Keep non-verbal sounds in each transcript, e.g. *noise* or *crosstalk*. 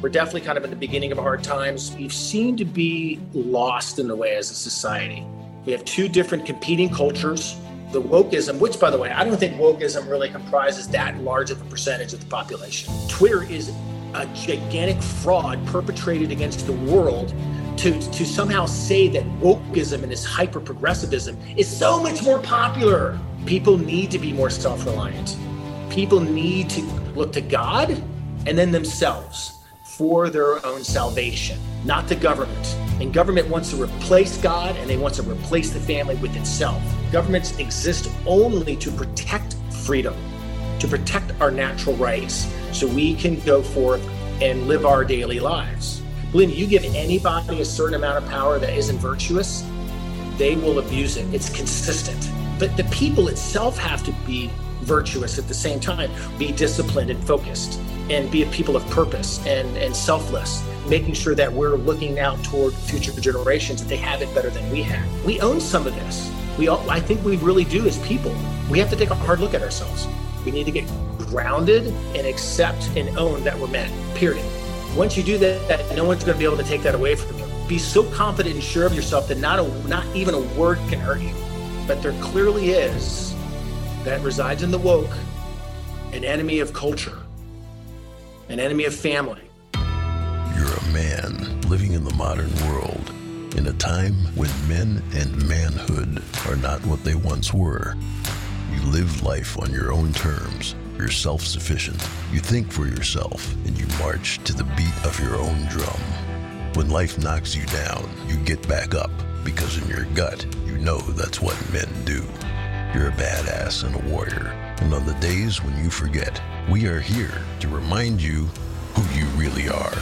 We're definitely kind of at the beginning of hard times. We seem to be lost in a way as a society. We have two different competing cultures. The wokeism, which by the way, I don't think wokeism really comprises that large of a percentage of the population. Twitter is a gigantic fraud perpetrated against the world to, to somehow say that wokeism and this hyper progressivism is so much more popular. People need to be more self reliant. People need to look to God and then themselves for their own salvation, not the government. And government wants to replace God and they want to replace the family with itself. Governments exist only to protect freedom, to protect our natural rights, so we can go forth and live our daily lives. Believe me, you give anybody a certain amount of power that isn't virtuous, they will abuse it. It's consistent. But the people itself have to be virtuous at the same time, be disciplined and focused and be a people of purpose and, and selfless, making sure that we're looking out toward future generations that they have it better than we have. We own some of this. We all, I think we really do as people. We have to take a hard look at ourselves. We need to get grounded and accept and own that we're men, period. Once you do that, no one's going to be able to take that away from you. Be so confident and sure of yourself that not, a, not even a word can hurt you. But there clearly is that resides in the woke an enemy of culture an enemy of family. You're a man living in the modern world in a time when men and manhood are not what they once were. You live life on your own terms. You're self sufficient. You think for yourself and you march to the beat of your own drum. When life knocks you down, you get back up because in your gut, you know that's what men do. You're a badass and a warrior. And on the days when you forget, we are here to remind you who you really are.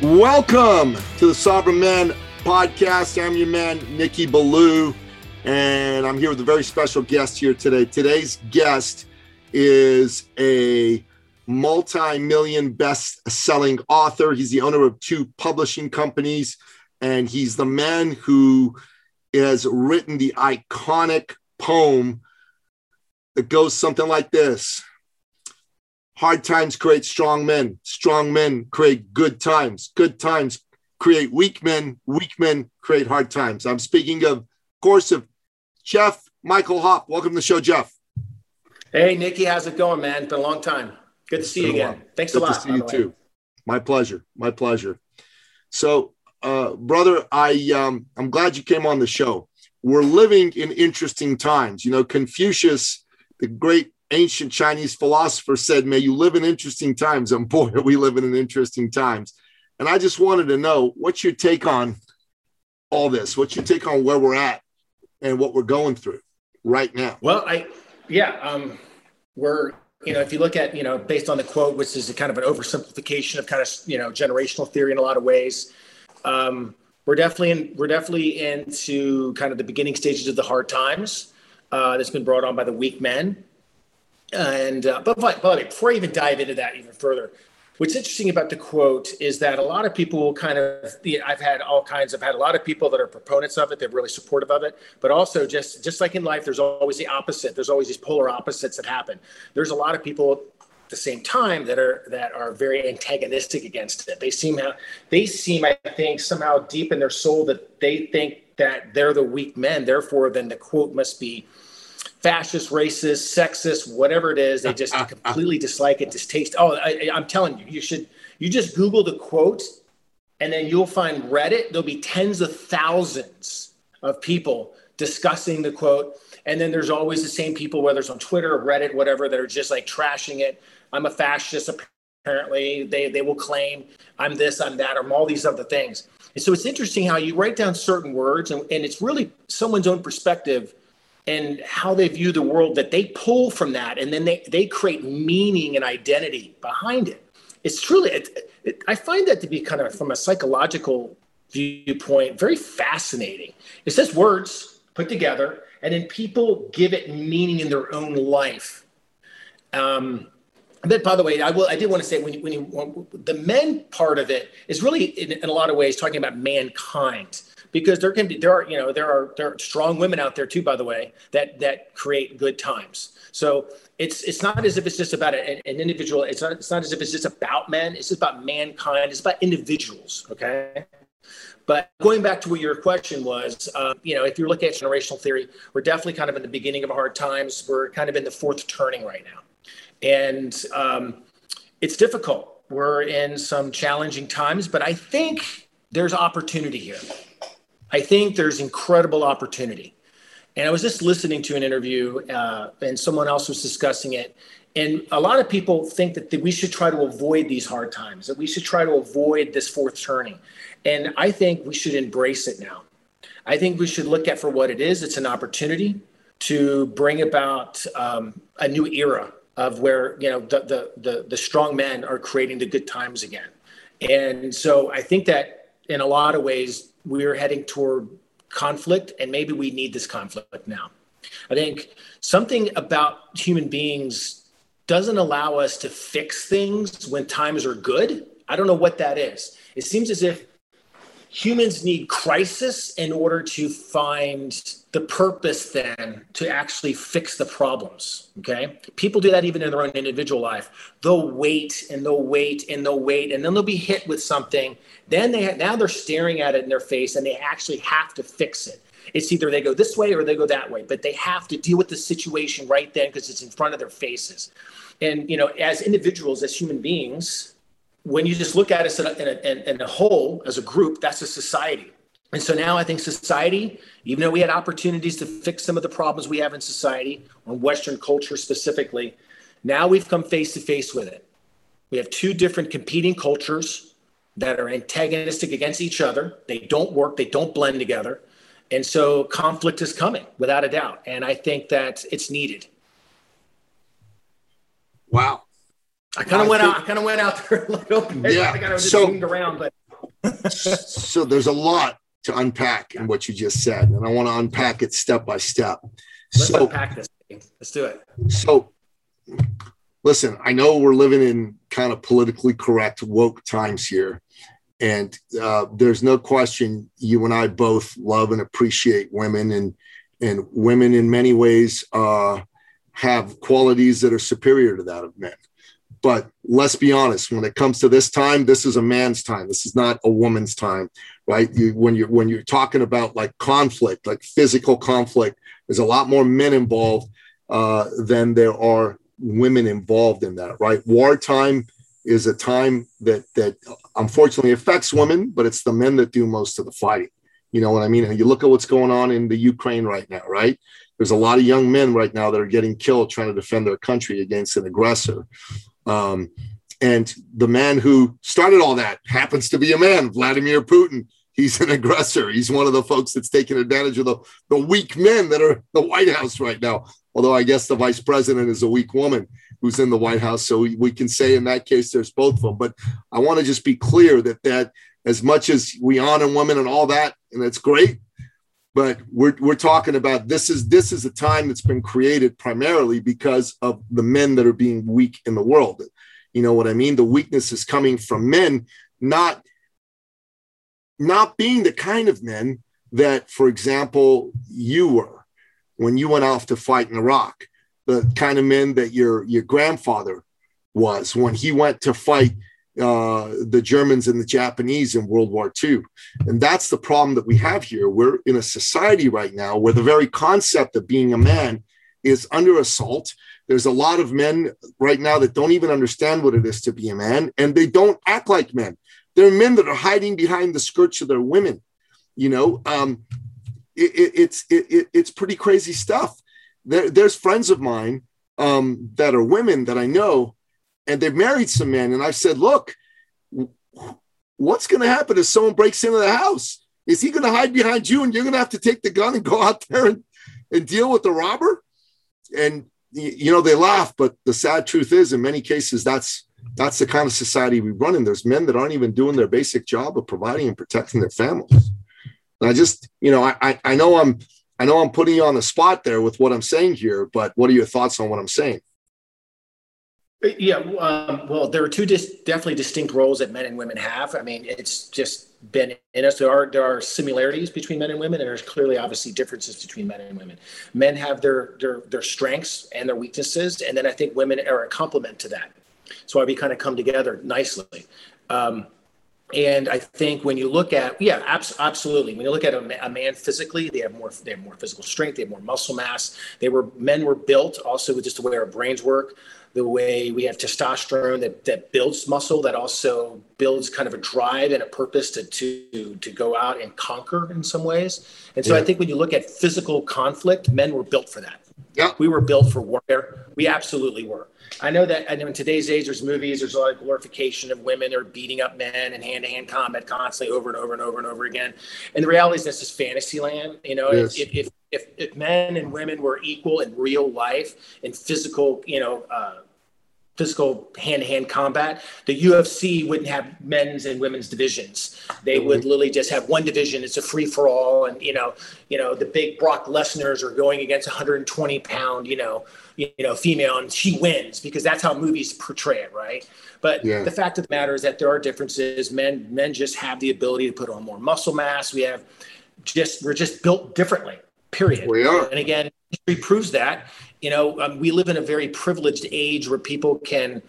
Welcome to the Sovereign Man podcast. I'm your man, Nikki Ballou, and I'm here with a very special guest here today. Today's guest is a multi-million best-selling author. He's the owner of two publishing companies, and he's the man who has written the iconic poem that goes something like this Hard times create strong men, strong men create good times, good times create weak men, weak men create hard times. I'm speaking of, course, of Geoff Michael Hopf. Welcome to the show, Geoff. Hey, Nikki, how's it going, man? It's been a long time. Good to see you again. Thanks Good a lot. To see you too. My pleasure. My pleasure. So, uh, brother, I um, I'm glad you came on the show. We're living in interesting times. You know, Confucius the great ancient Chinese philosopher said, May you live in interesting times. And *laughs* boy, are we living in interesting times. And I just wanted to know what's your take on all this? What's your take on where we're at and what we're going through right now? Well, I, yeah, um, we're, you know, if you look at, you know, based on the quote, which is a kind of an oversimplification of kind of, you know, generational theory in a lot of ways, um, we're definitely in, we're definitely into kind of the beginning stages of the hard times uh, that's been brought on by the weak men. And uh, but, but, but before I even dive into that even further, what's interesting about the quote is that a lot of people will kind of I've had all kinds. I've had a lot of people that are proponents of it. They're really supportive of it, but also just just like in life, there's always the opposite. There's always these polar opposites that happen. There's a lot of people the same time that are that are very antagonistic against it. They seem how they seem I think somehow deep in their soul that they think that they're the weak men. Therefore, then the quote must be fascist, racist, sexist, whatever it is. They just *laughs* completely dislike it, distaste. Oh, I, I'm telling you, you should. You just Google the quote, and then you'll find Reddit. There'll be tens of thousands of people discussing the quote. And then there's always the same people, whether it's on Twitter or Reddit, whatever, that are just like trashing it. I'm a fascist. Apparently, they they will claim I'm this, I'm that, I'm all these other things. And so it's interesting how you write down certain words, and, and it's really someone's own perspective and how they view the world that they pull from that and then they, they create meaning and identity behind it it's truly it, it, i find that to be kind of from a psychological viewpoint very fascinating it's just words put together and then people give it meaning in their own life um, but by the way, I will. I did want to say when you, when you the men part of it is really in, in, a lot of ways talking about mankind. because there can be there are you know there are there are strong women out there too by the way that that create good times so it's it's not as if it's just about an, an individual it's not it's not as if it's just about men it's just about mankind it's about individuals okay but going back to what your question was, uh, you know, if you're looking at generational theory, we're definitely kind of in the beginning of hard times. We're kind of in the fourth turning right now. And um, it's difficult. We're in some challenging times, but I think there's opportunity here. I think there's incredible opportunity. And I was just listening to an interview, uh, and someone else was discussing it. And a lot of people think that, that we should try to avoid these hard times, that we should try to avoid this fourth turning. And I think we should embrace it now. I think we should look at for what it is. It's an opportunity to bring about um, a new era of where you know the, the the the strong men are creating the good times again. And so I think that in a lot of ways we're heading toward conflict, and maybe we need this conflict now. I think something about human beings doesn't allow us to fix things when times are good. I don't know what that is. It seems as if humans need crisis in order to find the purpose then to actually fix the problems okay? People do that even in their own individual life. They'll wait and they'll wait and they'll wait and then they'll be hit with something. Then they now they're staring at it in their face and they actually have to fix it. It's either they go this way or they go that way but they have to deal with the situation right then because it's in front of their faces. And you know as individuals as human beings when you just look at us in a, in a, in a whole as a group, that's a society. And so now I think society, even though we had opportunities to fix some of the problems we have in society, on Western culture specifically, now we've come face to face with it. We have two different competing cultures that are antagonistic against each other. They don't work, they don't blend together. And so conflict is coming without a doubt. And I think that it's needed. Wow. I kind of went think, out. I kind of went out there a little bit. Yeah. I think I was so, around, but *laughs* so there's a lot to unpack in what you just said, and I want to unpack it step by step. Let's so, unpack this. Thing. Let's do it. So, listen, I know we're living in kind of politically correct woke times here, and uh, there's no question you and I both love and appreciate women, and and women in many ways uh, have qualities that are superior to that of men. But let's be honest, when it comes to this time, this is a man's time. This is not a woman's time, right? You, when you're when you're talking about like conflict, like physical conflict, there's a lot more men involved uh, than there are women involved in that, right? Wartime is a time that that unfortunately affects women, but it's the men that do most of the fighting. You know what I mean? And you look at what's going on in the Ukraine right now, right? There's a lot of young men right now that are getting killed trying to defend their country against an aggressor. Um, and the man who started all that happens to be a man, Vladimir Putin. He's an *laughs* aggressor. He's one of the folks that's taking advantage of the, the weak men that are the White House right now. Although I guess the vice president is a weak woman who's in the White House. So we, we can say in that case, there's both of them. But I want to just be clear that that as much as we honor women and all that, and that's great, but we're, we're talking about this is this is a time that's been created primarily because of the men that are being weak in the world. You know what i mean? The weakness is coming from men not not being the kind of men that for example you were when you went off to fight in iraq. The kind of men that your your grandfather was when he went to fight uh, the Germans and the Japanese in World War II. And that's the problem that we have here. We're in a society right now where the very concept of being a man is under assault. There's a lot of men right now that don't even understand what it is to be a man, and they don't act like men. There are men that are hiding behind the skirts of their women. You know, um, it, it, it's it, it's pretty crazy stuff. There, there's friends of mine um, that are women that I know and they've married some men. And I've said, look, what's going to happen if someone breaks into the house? Is he going to hide behind you and you're going to have to take the gun and go out there and, and deal with the robber? And, you know, they laugh, but the sad truth is, in many cases, that's that's the kind of society we run in. There's men that aren't even doing their basic job of providing and protecting their families. And I just, you know, I, I know I'm I know I'm putting you on the spot there with what I'm saying here, but what are your thoughts on what I'm saying? Yeah, um, well, there are two dis- definitely distinct roles that men and women have. I mean, it's just been in us. There are there are similarities between men and women, and there's clearly, obviously, differences between men and women. Men have their their their strengths and their weaknesses, and then I think women are a complement to that. So we kind of come together nicely. Um, and I think when you look at yeah, abs- absolutely. When you look at a, a, man physically, they have more they have more physical strength, they have more muscle mass. They were men were built also with just the way our brains work the way we have testosterone that, that builds muscle, that also builds kind of a drive and a purpose to, to, to go out and conquer in some ways. And so yeah. I think when you look at physical conflict, men were built for that. Yeah. We were built for warfare. We absolutely were. I know that I know in today's age, there's movies, there's a lot of glorification of women are beating up men and hand to hand combat constantly over and over and over and over again. And the reality is this is fantasy land. You know, yes. if, if, if, if, men and women were equal in real life in physical, you know, uh, physical hand-to-hand combat the ufc wouldn't have men's and women's divisions. They mm-hmm. would literally just have one division. It's a free-for-all and you know you know the big brock lesnar's are going against 120 pound you know you know female and she wins because that's how movies portray it right? But yeah. the fact of the matter is that there are differences. Men men just have the ability to put on more muscle mass. We have just we're just built differently period. We are. And again history proves that. You know um, we live in a very privileged age where people can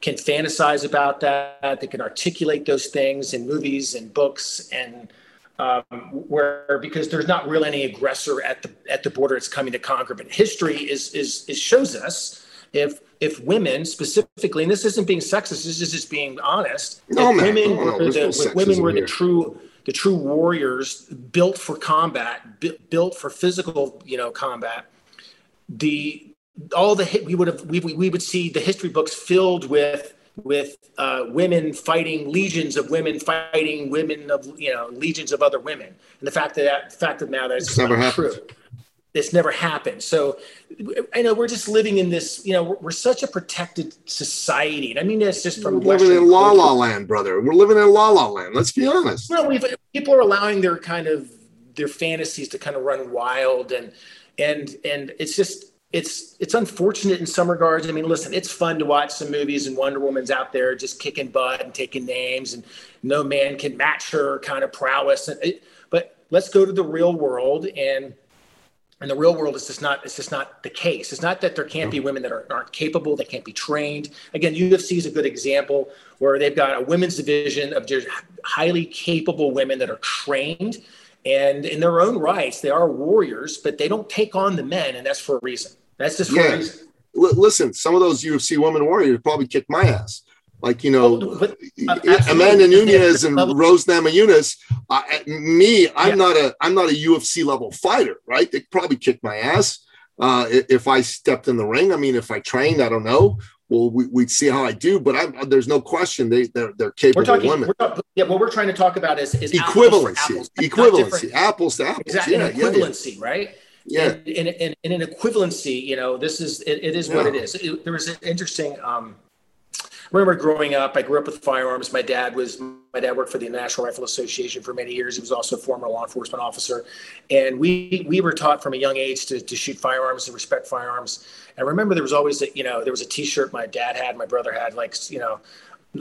can fantasize about that. They can articulate those things in movies and books and um, where because there's not really any aggressor at the at the border it's coming to conquer. But history is is, is shows us if if women specifically and this isn't being sexist this is just being honest no, man. women no, were the, no women were the true the true warriors built for combat built for physical you know combat the all the we would have we, we would see the history books filled with with uh, women fighting legions of women fighting women of you know legions of other women and the fact that, that the fact of the matter is never happened. true this never happened. So i know we're just living in this you know we're, we're such a protected society. And i mean that's just from we're living in la la land brother. We're living in la la land let's be honest. Well we've people are allowing their kind of their fantasies to kind of run wild and and and it's just it's it's unfortunate in some regards. I mean, listen, it's fun to watch some movies and Wonder Woman's out there just kicking butt and taking names, and no man can match her kind of prowess. And it, but let's go to the real world, and in the real world, it's just not it's just not the case. It's not that there can't be women that are, aren't capable, that can't be trained. Again, UFC is a good example where they've got a women's division of just highly capable women that are trained and in their own rights, they are warriors, but they don't take on the men, and that's for a reason. That's just for yeah. a reason. L- listen, some of those UFC women warriors probably kicked my ass. Like you know, oh, but, uh, Amanda Nunes and Rose Namajunas. Uh, me, I'm yeah. not a I'm not a UFC level fighter, right? They probably kick my ass uh, if I stepped in the ring. I mean, if I trained, I don't know well, we, would see how I do, but I, there's no question they they're, they're capable we're talking, women. We're yeah, what we're trying to talk about is, is equivalency, apples equivalency, apples to apples. Exactly, yeah, equivalency, yeah, right? Yeah, in, in, in, an equivalency, you know, this is it, it is what it is. It, there was an interesting. Um, remember growing up, I grew up with firearms. My dad was my dad worked for the National Rifle Association for many years. He was also a former law enforcement officer, and we we were taught from a young age to, to shoot firearms and respect firearms. And I remember there was always a, you know there was a T-shirt my dad had, my brother had, like you know.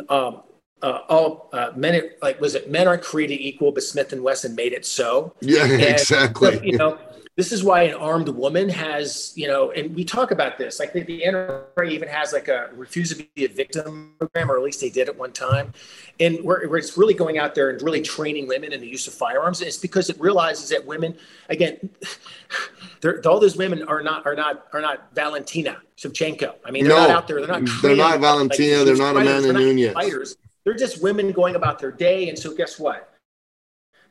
Um, uh, all uh, men like was it men aren't created equal, but Smith and Wesson made it so. Yeah, *laughs* and, exactly. You know, this is why an armed woman has, you know, and we talk about this. Like the, the NRA even has like a refuse to be a victim program, or at least they did at one time, and where, where it's really going out there and really training women in the use of firearms. And it's because it realizes that women, again, *laughs* all those women are not are not are not Valentina Shevchenko. I mean, they're no, not out there. They're not. They're not Valentina. Like, they're not Amanda Nunes. Fighters. They're just women going about their day. And so, guess what?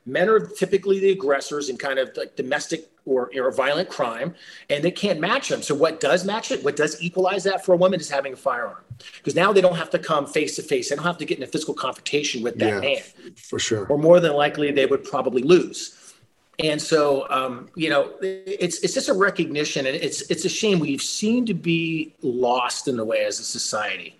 Men are typically the aggressors in kind of like domestic or, or violent crime, and they can't match them. So, what does match it? What does equalize that for a woman is having a firearm, because now they don't have to come face to face. They don't have to get in a physical confrontation with that yeah, man. For sure. Or more than likely, they would probably lose. And so, um, you know, it's it's just a recognition, and it's it's a shame we've seemed to be lost in the way as a society.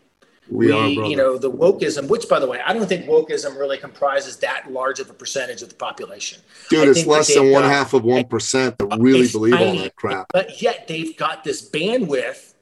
We, we are, you know, the wokeism, which by the way, I don't think wokeism really comprises that large of a percentage of the population. Dude, it's less than one half of one percent that really believe tiny, all that crap. But yet they've got this bandwidth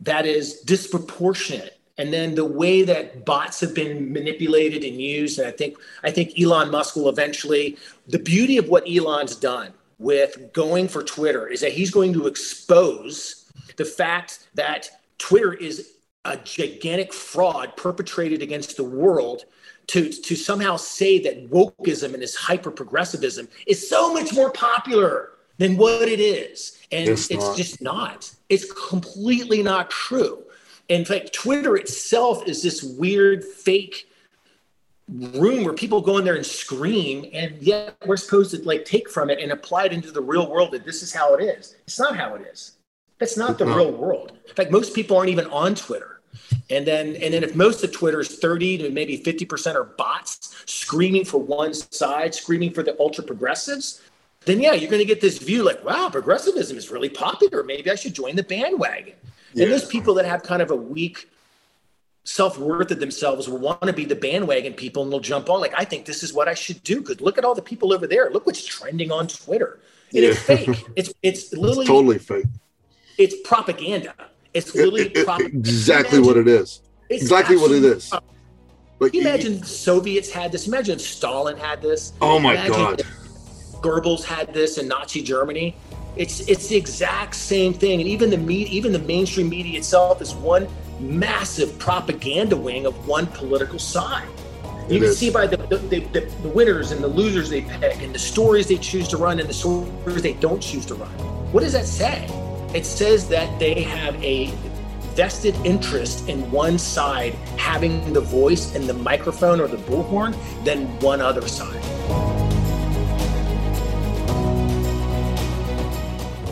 that is disproportionate and then the way that bots have been manipulated and used and i think i think elon musk will eventually the beauty of what elon's done with going for twitter is that he's going to expose the fact that twitter is a gigantic fraud perpetrated against the world to, to somehow say that wokeism and this hyper progressivism is so much more popular than what it is. And it's, it's just not. It's completely not true. In fact, Twitter itself is this weird fake room where people go in there and scream, and yet we're supposed to like take from it and apply it into the real world that this is how it is. It's not how it is. That's not the real world. In fact, most people aren't even on Twitter. And then and then if most of Twitter is 30 to maybe 50% are bots screaming for one side, screaming for the ultra progressives, then yeah, you're going to get this view like, wow, progressivism is really popular. Maybe I should join the bandwagon. Yeah. And those people that have kind of a weak self worth of themselves will want to be the bandwagon people and they'll jump on. Like, I think this is what I should do. Because look at all the people over there. Look what's trending on Twitter. And yeah. it's fake. It's it's literally it's totally fake. It's propaganda. It's literally it, it. Exactly imagine, what it is. Exactly what it is. You imagine you, Soviets had this. Imagine Stalin had this. Oh my imagine God. Goebbels had this in Nazi Germany. It's it's the exact same thing, and even the media, even the mainstream media itself is one massive propaganda wing of one political side. You it can is. see by the the, the the, winners and the losers they pick, and the stories they choose to run, and the stories they don't choose to run. What does that say? It says that they have a vested interest in one side having the voice and the microphone or the bullhorn than one other side.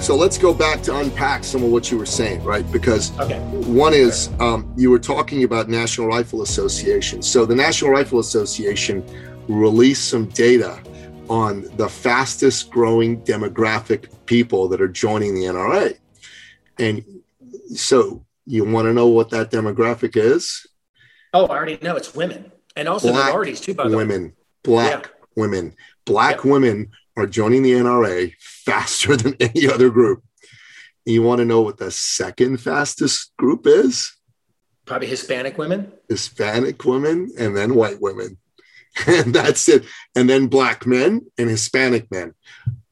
So let's go back to unpack some of what you were saying, right? Because okay. one is um, you were talking about National Rifle Association. So the National Rifle Association released some data on the fastest growing demographic people that are joining the NRA. And so you want to know what that demographic is? Oh, I already know it's women and also black minorities too, by the women, way. Black yeah. women. Black yeah. women are joining the NRA faster *laughs* than any other group. You want to know what the second fastest group is? Probably Hispanic women. Hispanic women and then white women. *laughs* and that's it. And then black men and Hispanic men.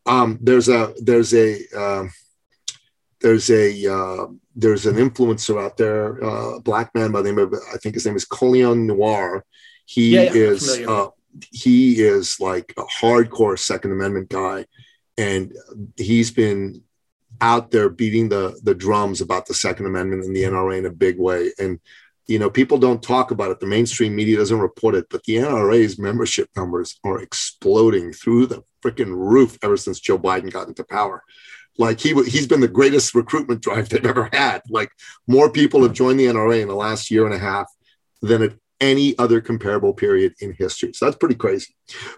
Um, there's a there's a uh, there's a uh, there's an influencer out there, uh, black man by the name of I think his name is Colion Noir. He yeah, yeah, is uh, he is like a hardcore Second Amendment guy, and he's been out there beating the the drums about the Second Amendment and the NRA in a big way. And you know, people don't talk about it. The mainstream media doesn't report it, but the NRA's membership numbers are exploding through the freaking roof ever since Joe Biden got into power. Like he he's been the greatest recruitment drive they've ever had. Like more people have joined the NRA in the last year and a half than at any other comparable period in history. So that's pretty crazy.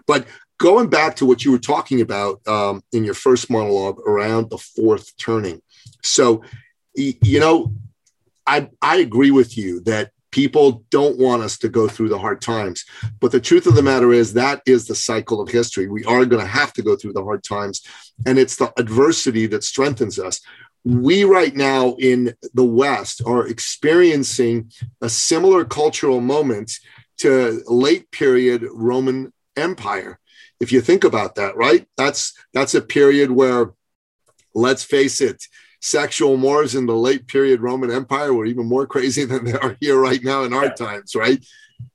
But going back to what you were talking about um, in your first monologue around the fourth turning. So, you know, I, I agree with you that people don't want us to go through the hard times. But the truth of the matter is that is the cycle of history. We are going to have to go through the hard times. And it's the adversity that strengthens us we right now in the West are experiencing a similar cultural moment to late period Roman Empire. If you think about that, right? That's that's a period where, let's face it, sexual mores in the late period Roman Empire were even more crazy *laughs* than they are here right now in our yeah. times, right?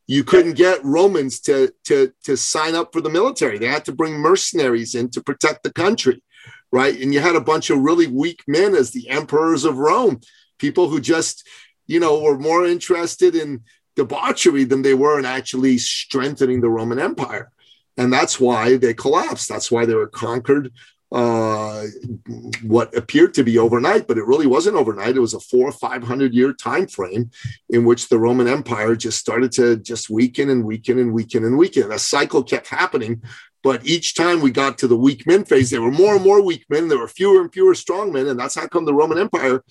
You couldn't get Romans to, to, to sign up for the military. They had to bring mercenaries in to protect the country right? And you had a bunch of really weak men as the emperors of Rome, people who just, you know, were more interested in debauchery than they were in actually strengthening the Roman Empire. And that's why they collapsed. That's why they were conquered uh, what appeared to be overnight, but it really wasn't overnight. It was a four or five hundred year time frame in which the Roman Empire just started to just weaken and weaken and weaken and weaken. A cycle kept happening but each time we got to the weak men phase, there were more and more weak men. There were fewer and fewer strong men. And that's how come the Roman Empire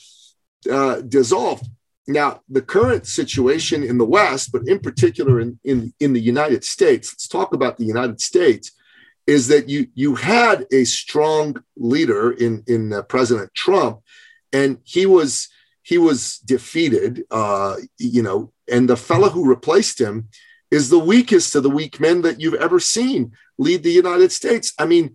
uh, dissolved. Now, the current situation in the West, but in particular in, in, in the United States, let's talk about the United States, is that you, you had a strong leader in, in uh, President Trump, and he was he was defeated, uh, you know, and the fellow who replaced him is the weakest of the weak men that you've ever seen lead the United States. I mean,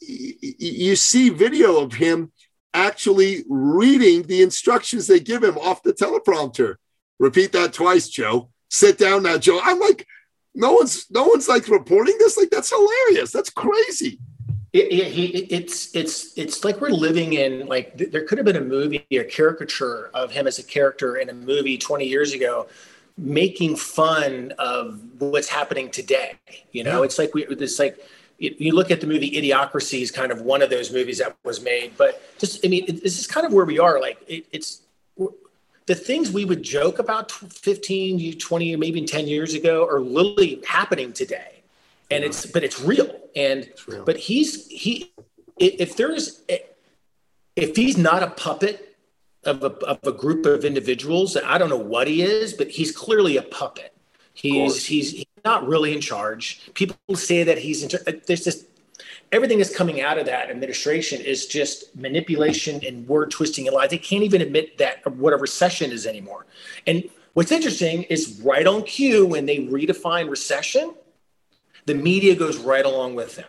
you see video of him actually reading the instructions they give him off the teleprompter. Repeat that twice, Joe. Sit down now, Joe. I'm like, no one's no one's like reporting this. Like that's hilarious. That's crazy. It, it, it's it's it's like we're living in like th- there could have been a movie, a caricature of him as a character in a movie 20 years ago, making fun of what's happening today. You know, yeah. it's like we this like you look at the movie Idiocracy is kind of one of those movies that was made, but just I mean, this is kind of where we are. Like it, it's the things we would joke about 15, 20, maybe 10 years ago are literally happening today. And it's, but it's real. And, it's real. but he's, he, if there's, if he's not a puppet of a, of a group of individuals, I don't know what he is, but he's clearly a puppet. He's, he's, he's not really in charge. People say that he's in charge. Uh, there's just, everything that's coming out of that administration is just manipulation and word twisting and lies. They can't even admit that what a recession is anymore. And what's interesting is right on cue when they redefine recession, the media goes right along with them.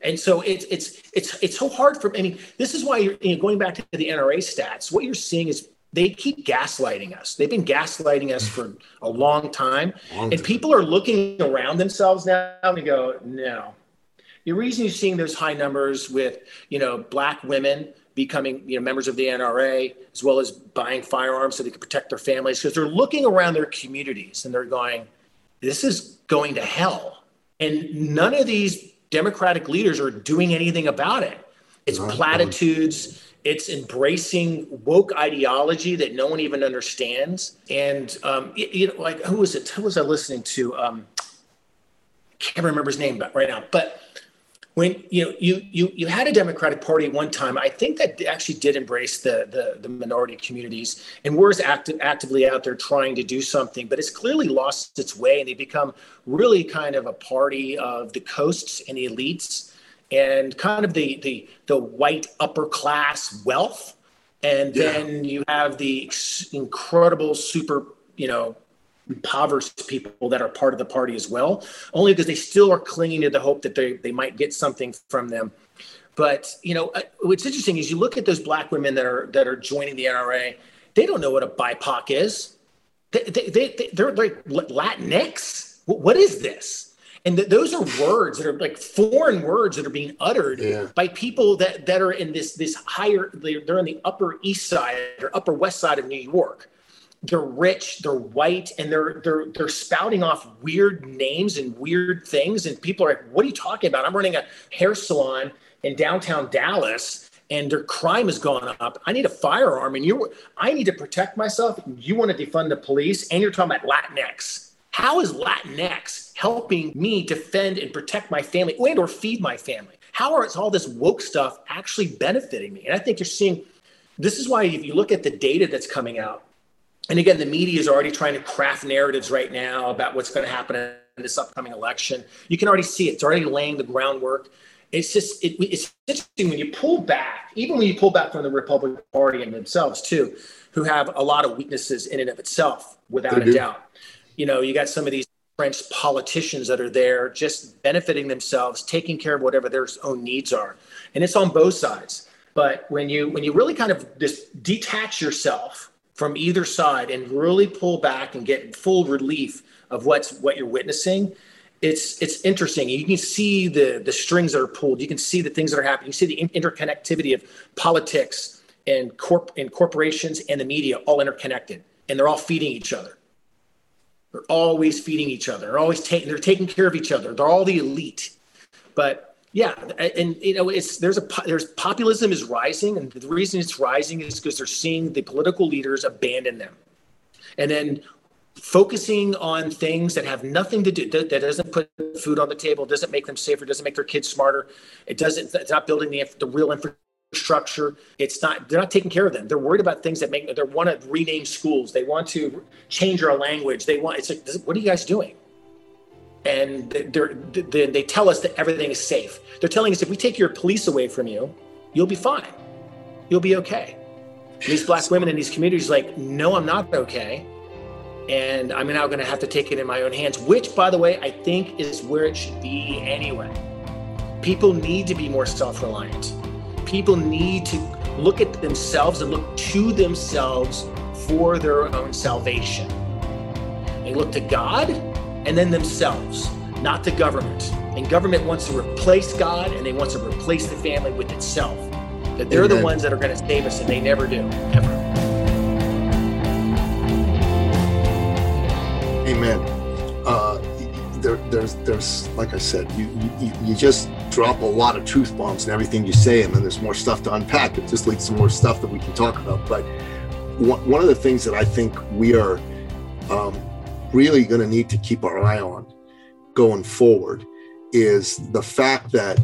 And so it's it's it's it's so hard for. I mean, this is why you're you know, going back to the NRA stats. What you're seeing is they keep gaslighting us. They've been gaslighting us for a long time, long and people are looking around themselves now and go, no, the reason you're seeing those high numbers with, you know, black women becoming, you know, members of the NRA, as well as buying firearms so they can protect their families, because they're looking around their communities and they're going, this is going to hell. And none of these Democratic leaders are doing anything about it. It's platitudes. It's embracing woke ideology that no one even understands. And um, you know, like who was it? Who was I listening to? Um, I can't remember his name right now, but when you know you you you had a Democratic Party at one time, I think that actually did embrace the the, the minority communities and was active, actively out there trying to do something, but it's clearly lost its way, and they become really kind of a party of the coasts and the elites, and kind of the the the white upper class wealth, and yeah. then you have the incredible super you know impoverished people that are part of the party as well, only because they still are clinging to the hope that they, they might get something from them. But you know, uh, what's interesting is you look at those black women that are that are joining the NRA. They don't know what a BIPOC is. They, they, they, they're like Latinx. What is this? And th- those are words that are like foreign words that are being uttered yeah. by people that, that are in this this higher. They're, they're in the Upper East Side or Upper West Side of New York they're rich, they're white, and they're they're they're spouting off weird names and weird things. And people are like, "What are you talking about? I'm running a hair salon in downtown Dallas, and their crime has gone up. I need a firearm, and you, I need to protect myself. You want to defund the police, and you're talking about Latinx. How is Latinx helping me defend and protect my family and or feed my family? How is all this woke stuff actually benefiting me? And I think you're seeing. This is why if you look at the data that's coming out and again, the media is already trying to craft narratives right now about what's going to happen in this upcoming election. You can already see it; it's already laying the groundwork. It's just it, it's interesting when you pull back, even when you pull back from the Republican Party and themselves too, who have a lot of weaknesses in and of itself, without a doubt. You know, you got some of these French politicians that are there just benefiting themselves, taking care of whatever their own needs are, and it's on both sides. But when you when you really kind of just detach yourself from either side and really pull back and get full relief of what's what you're witnessing it's it's interesting. You can see the the strings that are pulled. You can see the things that are happening. You see the interconnectivity of politics and corp and corporations and the media all interconnected and they're all feeding each other. They're always feeding each other. They're always taking they're taking care of each other. They're all the elite. But yeah, and you know, it's there's a there's populism is rising, and the reason it's rising is because they're seeing the political leaders abandon them, and then focusing on things that have nothing to do that, doesn't put food on the table, doesn't make them safer, doesn't make their kids smarter. It doesn't. It's not building the the real infrastructure. It's not. They're not taking care of them. They're worried about things that make. They want to rename schools. They want to change our language. They want. It's like, what are you guys doing? And they they tell us that everything is safe. They're telling us if we take your police away from you, you'll be fine. You'll be okay. these black women in these communities like, no, I'm not okay. And I'm now going to have to take it in my own hands, which, by the way, I think is where it should be anyway. People need to be more self reliant. People need to look at themselves and look to themselves for their own salvation. They look to God and then themselves, not the government. And government wants to replace God and they want to replace the family with itself. That they're Amen. the ones that are going to save us, and they never do, ever. Amen. Uh, there, there's, there's, like I said, you, you, you just drop a lot of truth bombs and everything you say, and then there's more stuff to unpack. It just leads to more stuff that we can talk about. But one of the things that I think we are um, really going to need to keep our eye on going forward is the fact that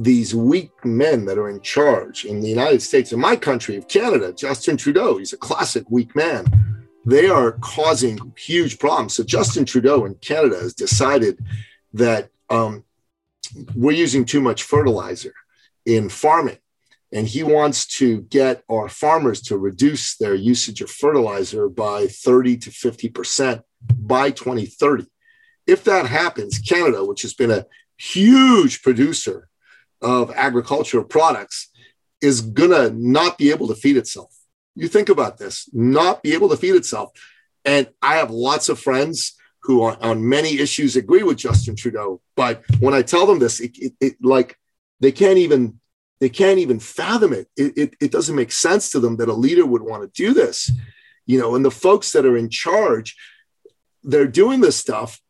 these weak men that are in charge in the United States, in my country of Canada, Justin Trudeau, he's a classic weak man. They are causing huge problems. So Justin Trudeau in Canada has decided that um, we're using too much fertilizer in farming. And he wants to get our farmers to reduce their usage of fertilizer by 30 to 50% by 2030. If that happens, Canada, which has been a huge producer of agricultural products, is going to not be able to feed itself. You think about this, not be able to feed itself. And I have lots of friends who on, on many issues agree with Justin Trudeau. But when I tell them this, it, it, it like they can't even they can't even fathom it. It, it. it doesn't make sense to them that a leader would want to do this. You know, and the folks that are in charge, they're doing this stuff.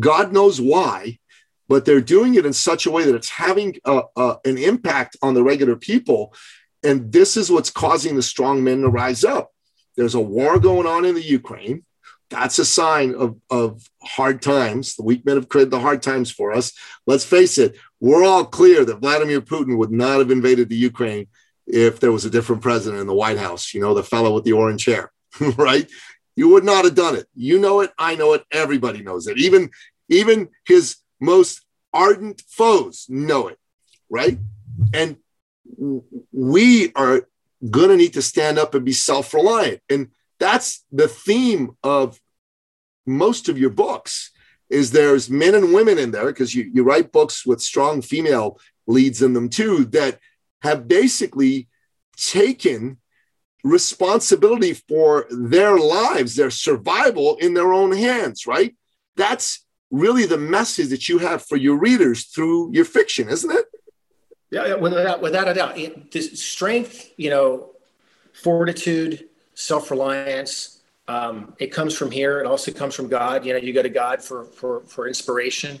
God knows why, but they're doing it in such a way that it's having a, a, an impact on the regular people. And this is what's causing the strong men to rise up. There's a war going on in the Ukraine that's a sign of, of hard times. The weak men have created the hard times for us. Let's face it, we're all clear that Vladimir Putin would not have invaded the Ukraine if there was a different president in the White House, you know, the fellow with the orange hair, *laughs* right? You would not have done it. You know it, I know it, everybody knows it. Even even his most ardent foes know it, right? And we are going to need to stand up and be self-reliant. And that's the theme of most of your books is there's men and women in there because you, you write books with strong female leads in them too that have basically taken responsibility for their lives their survival in their own hands right that's really the message that you have for your readers through your fiction isn't it yeah, without, without a doubt it, this strength you know fortitude self-reliance. Um, it comes from here. It also comes from God. You know, you go to God for for for inspiration.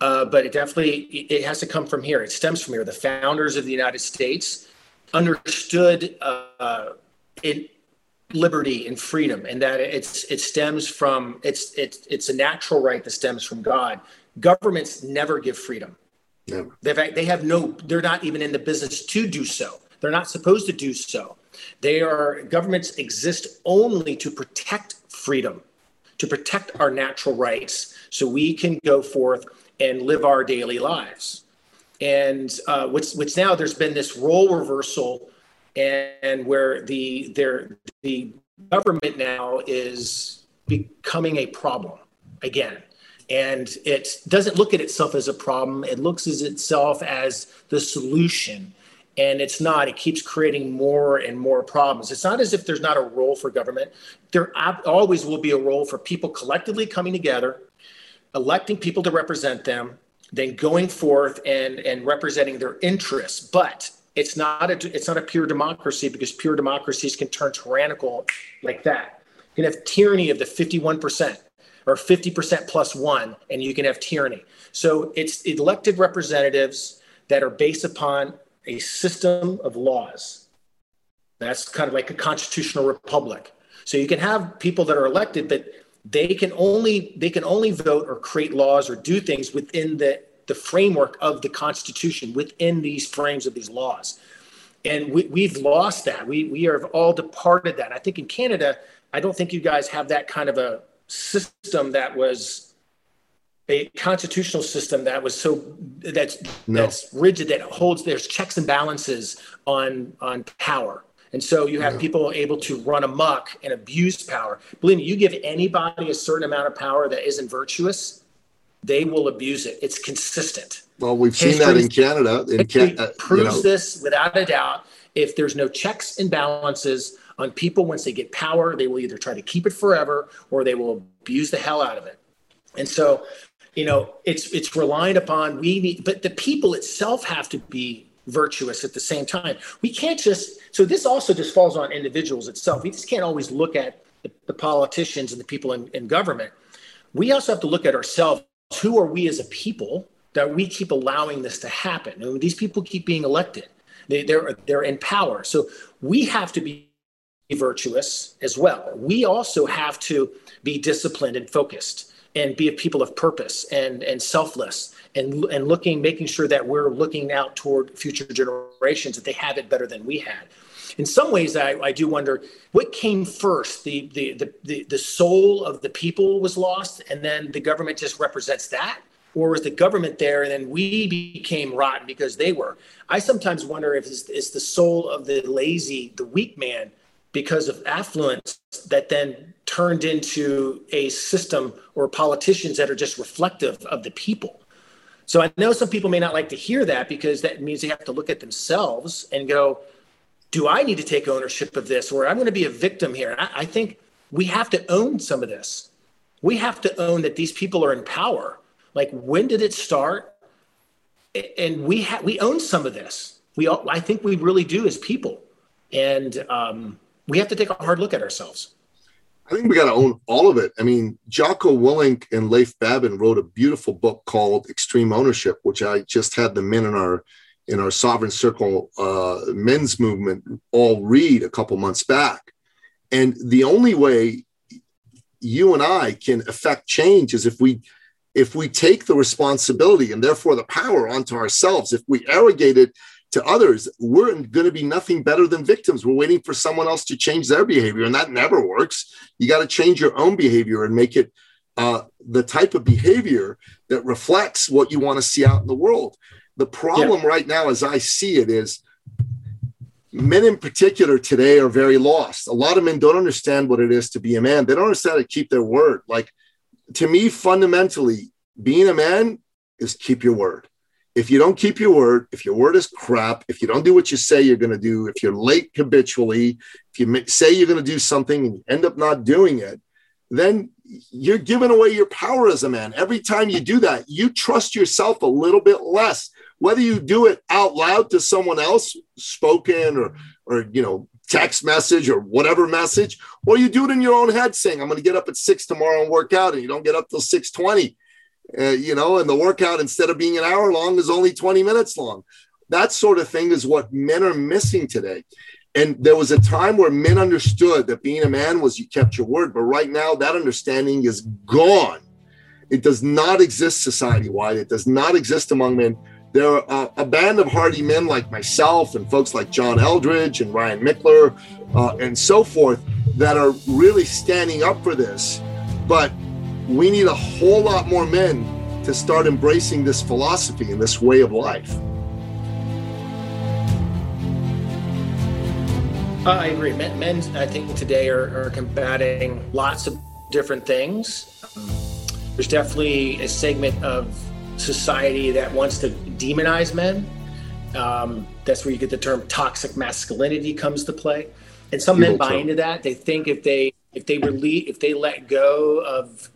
Uh, but it definitely it has to come from here. It stems from here. The founders of the United States understood uh, it, liberty and freedom, and that it's it stems from it's it's it's a natural right that stems from God. Governments never give freedom. Never. They they have no. They're not even in the business to do so. They're not supposed to do so. They are governments exist only to protect freedom, to protect our natural rights, so we can go forth and live our daily lives. And uh, which, now there's been this role reversal, and, and where the there the government now is becoming a problem again. And it doesn't look at itself as a problem. It looks at itself as the solution and it's not it keeps creating more and more problems. It's not as if there's not a role for government. There always will be a role for people collectively coming together electing people to represent them then going forth and and representing their interests. But it's not a it's not a pure democracy because pure democracies can turn tyrannical like that. You can have tyranny of the 51% or 50% plus one and you can have tyranny. So it's elected representatives that are based upon a system of laws. That's kind of like a constitutional republic. So you can have people that are elected, but they can only they can only vote or create laws or do things within the the framework of the Constitution, within these frames of these laws. And we, have lost that. We we have all departed that. I think in Canada, I don't think you guys have that kind of a system that was a constitutional system that was so that's no. that's rigid that holds there's checks and balances on on power And so you have yeah. people able to run amok and abuse power. Believe me, you give anybody a certain amount of power that isn't virtuous, they will abuse it. It's consistent. Well, we've seen that in Canada. In Can- uh, proves you know. this without a doubt. If there's no checks and balances on people once they get power, they will either try to keep it forever or they will abuse the hell out of it. And so, you know, it's it's relying upon we need, but the people itself have to be virtuous at the same time. We can't just, so this also just falls on individuals itself. We just can't always look at the, the politicians and the people in, in government. We also have to look at ourselves. Who are we as a people that we keep allowing this to happen? Mean, these people keep being elected. They, they're, they're in power. So we have to be virtuous as well. We also have to be disciplined and focused and be a people of purpose and, and selfless and, and looking, making sure that we're looking out toward future generations that they have it better than we had. In some ways, I, I do wonder what came first. The, the, the, the, the soul of the people was lost, and then the government just represents that? Or was the government there and then we became rotten because they were? I sometimes wonder if it's, it's the soul of the lazy, the weak man because of affluence that then turned into a system or politicians that are just reflective of the people. So I know some people may not like to hear that because that means they have to look at themselves and go, do I need to take ownership of this or I'm going to be a victim here? I, I think we have to own some of this. We have to own that these people are in power. Like when did it start? And we ha- we own some of this. We all, I think we really do as people, and um, we have to take a hard look at ourselves. I think we got to own all of it. I mean, Jocko Willink and Leif Babin wrote a beautiful book called Extreme Ownership, which I just had the men in our in our Sovereign Circle uh, men's movement all read a couple months back. And the only way you and I can affect change is if we if we take the responsibility and therefore the power onto ourselves. If we arrogate it to others, we're going to be nothing better than victims. We're waiting for someone else to change their behavior, and that never works. You got to change your own behavior and make it uh, the type of behavior that reflects what you want to see out in the world. The problem yeah. right now, as I see it, is men in particular today are very lost. A lot of men don't understand what it is to be a man. They don't understand how to keep their word. Like to me, fundamentally, being a man is keep your word if you don't keep your word, if your word is crap, if you don't do what you say you're going to do, if you're late habitually, if you say you're going to do something and you end up not doing it, then you're giving away your power as a man. Every time you do that, you trust yourself a little bit less. Whether you do it out loud to someone else, spoken or or you know, text message or whatever message, or you do it in your own head saying, I'm going to get up at six tomorrow and work out, and you don't get up till 620 uh, you know, and the workout instead of being an hour long is only 20 minutes long. That sort of thing is what men are missing today. And there was a time where men understood that being a man was you kept your word, but right now that understanding is gone. It does not exist society wide. It does not exist among men. There are a, a, band of hardy men like myself and folks like John Eldredge and Ryan Michler uh, and so forth that are really standing up for this. But we need a whole lot more men to start embracing this philosophy and this way of life. Uh, I agree. Men, men, I think today are, are combating lots of different things. Um, there's definitely a segment of society that wants to demonize men. Um, that's where you get the term toxic masculinity comes to play. And some People men buy too. into that. They think if they if they release if they let go of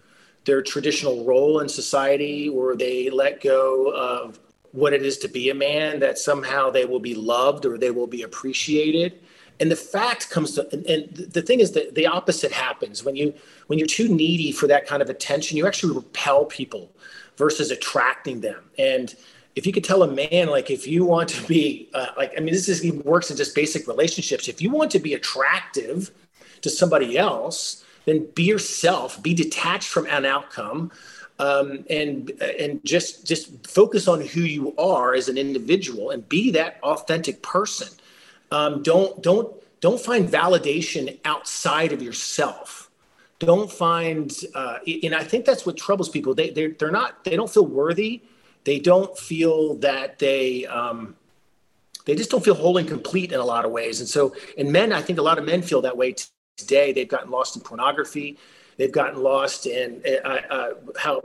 their traditional role in society or they let go of what it is to be a man that somehow they will be loved or they will be appreciated. And the fact comes to and, and the thing is that the opposite happens. When you when you're too needy for that kind of attention you actually repel people versus attracting them. And if you could tell a man like if you want to be uh, like i mean this is even works in just basic relationships. If you want to be attractive to somebody else then be yourself, be detached from an outcome, um, and and just just focus on who you are as an individual and be that authentic person. Um, don't don't don't find validation outside of yourself. Don't find, uh, and I think that's what troubles people. They they're, they're not they don't feel worthy. They don't feel that they um, they just don't feel whole and complete in a lot of ways. And so, in men, I think a lot of men feel that way today. They've gotten lost in pornography. They've gotten lost in uh, uh, how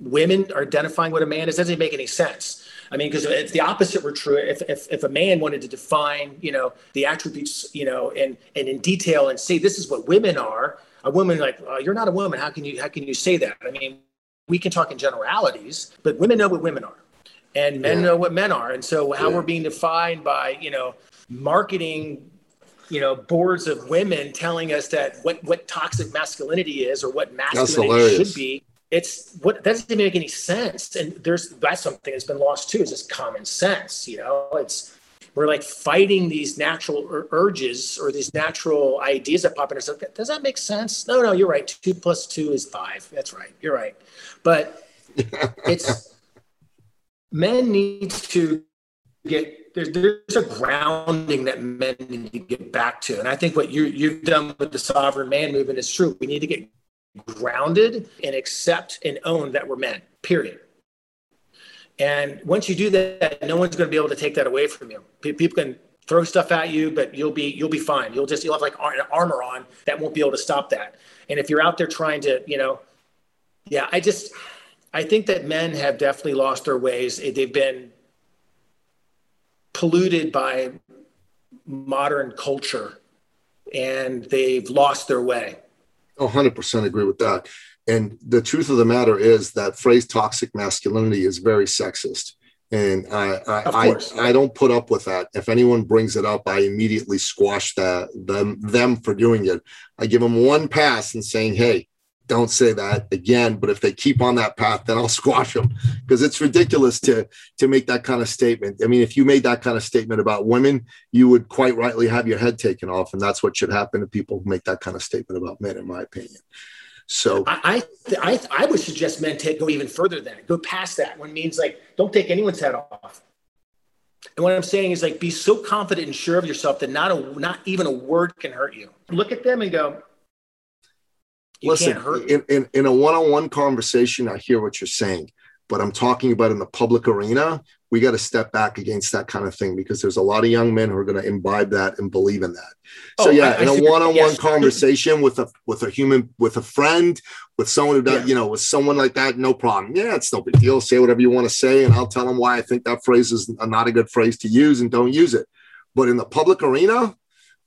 women are identifying what a man is. It doesn't make any sense. I mean, because if the opposite were true, if, if, if a man wanted to define, you know, the attributes, you know, and, and in detail and say, this is what women are, a woman like, oh, you're not a woman. How can you, how can you say that? I mean, we can talk in generalities, but women know what women are and men yeah. know what men are. And so how yeah. we're being defined by, you know, marketing, you know, boards of women telling us that what, what toxic masculinity is or what masculinity should be it's what that doesn't make any sense. And there's that's something that's been lost too, is just common sense. You know, it's we're like fighting these natural ur- urges or these natural ideas that pop in ourselves. Does that make sense? No, no, you're right. Two plus two is five. That's right. You're right. But *laughs* it's men need to get there's there's a grounding that men need to get back to. And I think what you you've done with the sovereign man movement is true. We need to get grounded and accept and own that we're men, period. And once you do that, no one's going to be able to take that away from you. People can throw stuff at you, but you'll be you'll be fine. You'll just you'll have like an armor on that won't be able to stop that. And if you're out there trying to, you know, yeah, I just I think that men have definitely lost their ways. They've been polluted by modern culture and they've lost their way. 100% agree with that. And the truth of the matter is that phrase toxic masculinity is very sexist. And I, I, I, I, don't put up with that. If anyone brings it up, I immediately squash that, them, them for doing it. I give them one pass and saying, hey, don't say that again. But if they keep on that path, then I'll *laughs* squash them because it's ridiculous to to make that kind of statement. I mean, if you made that kind of statement about women, you would quite rightly have your head taken off, and that's what should happen to people who make that kind of statement about men, in my opinion. So I I I, would suggest men take go even further than that, go past that. When means like don't take anyone's head off. And what I'm saying is like be so confident and sure of yourself that not a not even a word can hurt you. Look at them and go, you Listen, in, in, in a one-on-one conversation, I hear what you're saying, but I'm talking about in the public arena, we got to step back against that kind of thing because there's a lot of young men who are going to imbibe that and believe in that. So oh, yeah, I, in a one-on-one yes. conversation with a with a human, with a friend, with someone who does, yeah. you know, with someone like that, no problem. Yeah, it's no big deal. Say whatever you want to say, and I'll tell them why I think that phrase is not a good phrase to use, and don't use it. But in the public arena,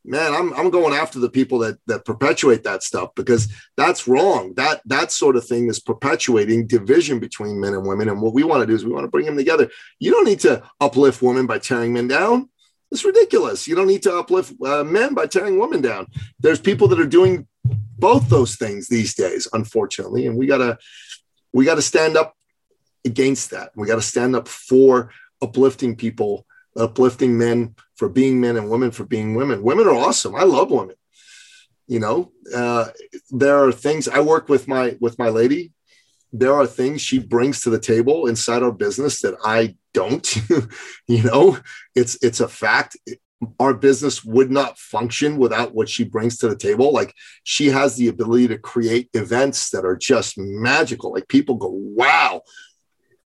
man, I'm I'm going after the people that that perpetuate that stuff because that's wrong. That that sort of thing is perpetuating division between men and women. And what we want to do is we want to bring them together. You don't need to uplift women by tearing men down. It's ridiculous. You don't need to uplift uh, men by tearing women down. There's people that are doing both those things these days, unfortunately, and we gotta we gotta stand up against that. We got to stand up for uplifting people uplifting men for being men and women for being women. Women are awesome. I love women. You know, uh, there are things I work with my with my lady. There are things she brings to the table inside our business that I don't. *laughs* you know, it's it's a fact. Our business would not function without what she brings to the table. Like she has the ability to create events that are just magical. Like people go, "Wow,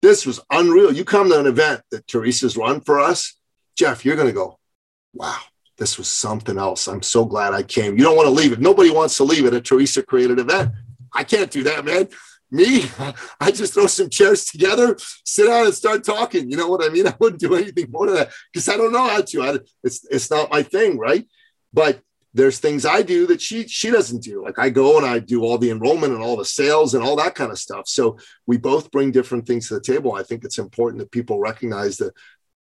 this was unreal. You come to an event that Teresa's run for us, Geoff, you're going to go, wow, this was something else. I'm so glad I came. You don't want to leave it. Nobody wants to leave it. A Teresa created event. I can't do that, man. Me, *laughs* I just throw some chairs together, sit down, and start talking. You know what I mean? *laughs* I wouldn't do anything more than that because I don't know how to. I, it's it's not my thing, right? But there's things I do that she she doesn't do. Like I go and I do all the enrollment and all the sales and all that kind of stuff. So we both bring different things to the table. I think it's important that people recognize the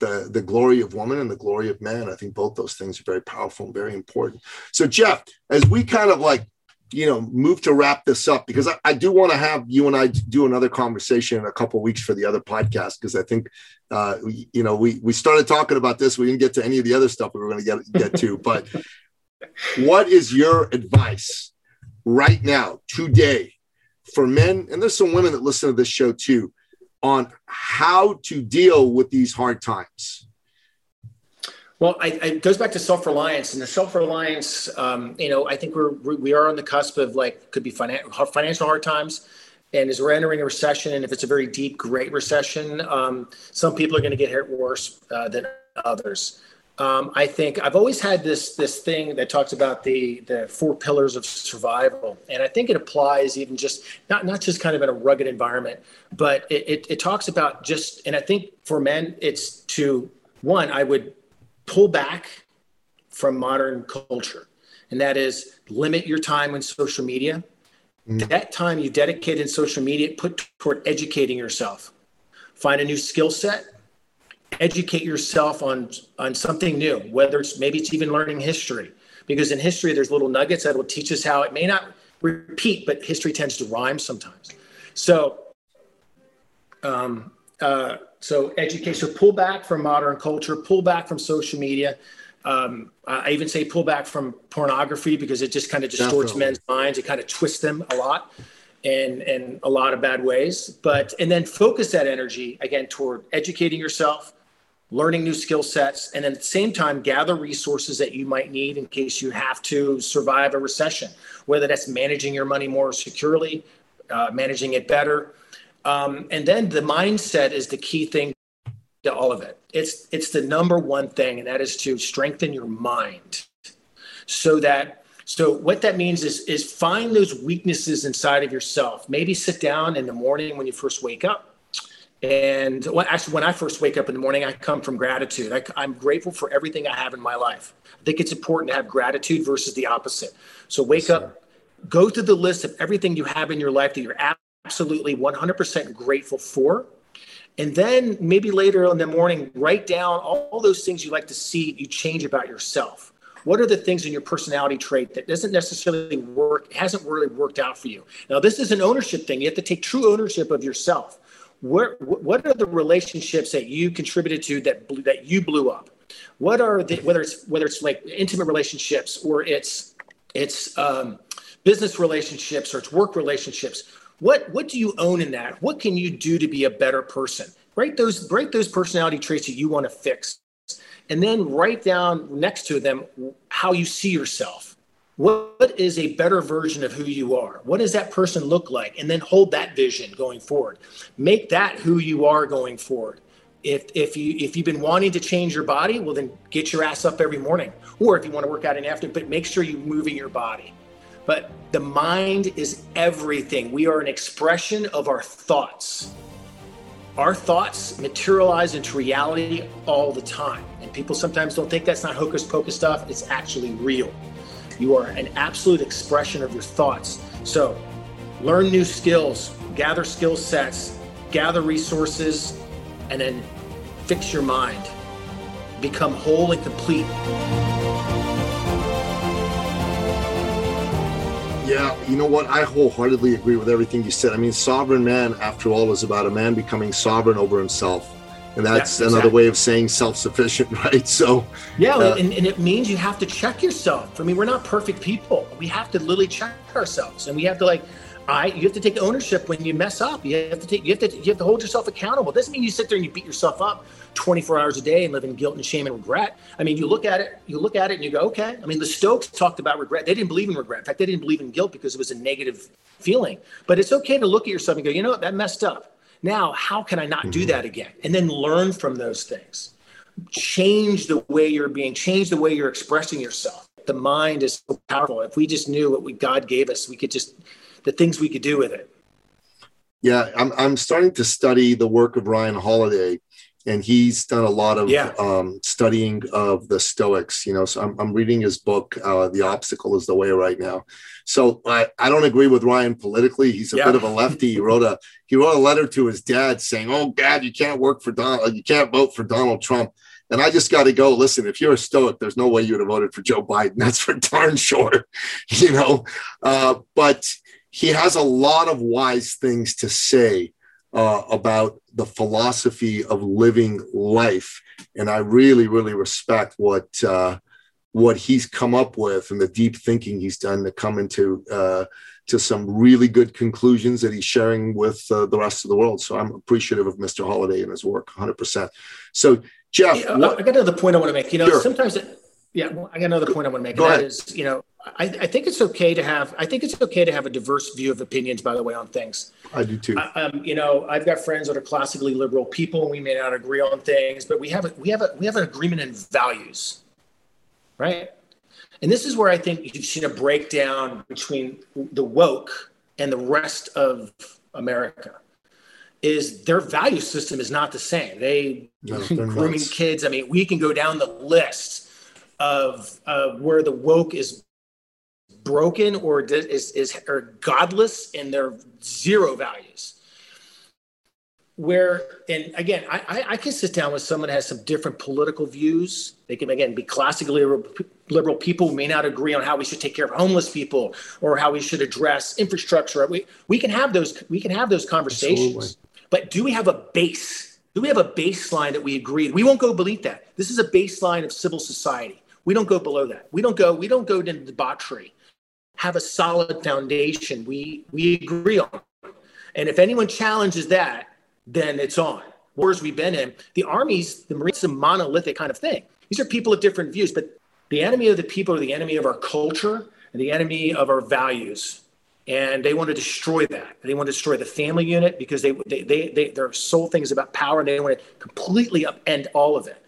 the, the glory of woman and the glory of man. I think both those things are very powerful and very important. So Geoff, as we kind of like you know move to wrap this up because I, I do want to have you and I do another conversation in a couple weeks for the other podcast because I think uh, you know we we started talking about this we didn't get to any of the other stuff we were going to get get to but *laughs* what is your advice right now, today, for men? And there's some women that listen to this show too, on how to deal with these hard times. Well, I, it goes back to self reliance, and the self reliance. Um, you know, I think we're we are on the cusp of like could be finan- financial hard times, and as we're entering a recession, and if it's a very deep, great recession, um, some people are going to get hit worse uh, than others. Um, I think I've always had this this thing that talks about the the four pillars of survival, and I think it applies even just not not just kind of in a rugged environment, but it, it, it talks about just, and I think for men, it's to one, I would pull back from modern culture, and that is limit your time on social media. Mm. That time you dedicate in social media, put toward educating yourself, find a new skill set, educate yourself on on something new, whether it's maybe it's even learning history, because in history there's little nuggets that will teach us how it may not repeat, but history tends to rhyme sometimes. So, um, uh, so education, so pull back from modern culture, pull back from social media. Um, I even say pull back from pornography because it just kind of distorts Definitely. men's minds. It kind of twists them a lot in in a lot of bad ways. But and then focus that energy again toward educating yourself, learning new skill sets, and at the same time gather resources that you might need in case you have to survive a recession. Whether that's managing your money more securely, uh, managing it better, um, and then the mindset is the key thing to all of it. It's it's the number one thing, and that is to strengthen your mind, so that so what that means is is find those weaknesses inside of yourself. Maybe sit down in the morning when you first wake up. And well, actually, when I first wake up in the morning, I come from gratitude. I, am grateful for everything I have in my life. I think it's important to have gratitude versus the opposite. So wake yes, up, go through the list of everything you have in your life that you're absolutely 100% grateful for. And then maybe later in the morning, write down all those things you like to see you change about yourself. What are the things in your personality trait that doesn't necessarily work, hasn't really worked out for you? Now, this is an ownership thing. You have to take true ownership of yourself. What, what are the relationships that you contributed to that, that you blew up? What are the, whether it's, whether it's like intimate relationships or it's, it's um, business relationships or it's work relationships what what do you own in that? What can you do to be a better person? Write those write those personality traits that you want to fix, and then write down next to them how you see yourself. What is a better version of who you are? What does that person look like? And then hold that vision going forward. Make that who you are going forward. If, if you if you've been wanting to change your body, well then get your ass up every morning. Or if you want to work out in the afternoon, but make sure you're moving your body. But the mind is everything. We are an expression of our thoughts. Our thoughts materialize into reality all the time. And people sometimes don't think that's not hocus pocus stuff. It's actually real. You are an absolute expression of your thoughts. So learn new skills, gather skill sets, gather resources, and then fix your mind. Become whole and complete. Yeah, you know what? I wholeheartedly agree with everything you said. I mean, sovereign man, after all, is about a man becoming sovereign over himself. And that's yeah, exactly. another way of saying self sufficient, *laughs* right? So, yeah, uh, and, and it means you have to check yourself. I mean, we're not perfect people. We have to literally check ourselves and we have to, like, I you have to take ownership when you mess up. You have to take you have to you have to hold yourself accountable. It doesn't mean you sit there and you beat yourself up 24 hours a day and live in guilt and shame and regret. I mean, you look at it, you look at it and you go, okay. I mean, the Stoics talked about regret. They didn't believe in regret. In fact, they didn't believe in guilt because it was a negative feeling. But it's okay to look at yourself and go, you know what, that messed up. Now, how can I not mm-hmm. do that again? And then learn from those things. Change the way you're being, change the way you're expressing yourself. The mind is so powerful. If we just knew what we, God gave us, we could just the things we could do with it. Yeah, I'm I'm starting to study the work of Ryan Holiday, and he's done a lot of yeah. um, studying of the Stoics. You know, so I'm, I'm reading his book, uh, "The Obstacle Is the Way" right now. So I, I don't agree with Ryan politically. He's a yeah. bit of a lefty. He wrote a he wrote a letter to his dad saying, "Oh, Dad, you can't work for Donald. You can't vote for Donald Trump." And I just got to go. Listen, if you're a Stoic, there's no way you would have voted for Joe Biden. *laughs* That's for darn sure. *laughs* You know, uh, but he has a lot of wise things to say uh, about the philosophy of living life, and I really, really respect what uh, what he's come up with and the deep thinking he's done to come into uh, to some really good conclusions that he's sharing with uh, the rest of the world. So I'm appreciative of Mr. Holiday and his work, 100. percent So Geoff, yeah, what, I got another point I want to make. You know, sure. sometimes. It, Yeah, well, I got another point I want to make. Go and ahead. is, you know, I, I think it's okay to have. I think it's okay to have a diverse view of opinions. By the way, on things. I do too. Um, you know, I've got friends that are classically liberal people. We may not agree on things, but we have a, we have a, we have an agreement in values, right? And this is where I think you've seen a breakdown between the woke and the rest of America. Is their value system is not the same. They No, *laughs* grooming nuts. kids. I mean, we can go down the list of of where the woke is broken or is is or godless and they're zero values. Where and again, I, I I can sit down with someone that has some different political views. They can again be classically liberal, liberal people who may not agree on how we should take care of homeless people or how we should address infrastructure. We we can have those we can have those conversations. Absolutely. But do we have a base? Do we have a baseline that we agree We won't go beneath that. This is a baseline of civil society. We don't go below that. We don't go. We don't go into debauchery. Have a solid foundation. We we agree on. And if anyone challenges that, then it's on. Wars we've been in, the armies, the Marines, a monolithic kind of thing. These are people of different views, but the enemy of the people are the enemy of our culture and the enemy of our values. And they want to destroy that. They want to destroy the family unit because they, they, they, they their sole thing is about power and they want to completely upend all of it.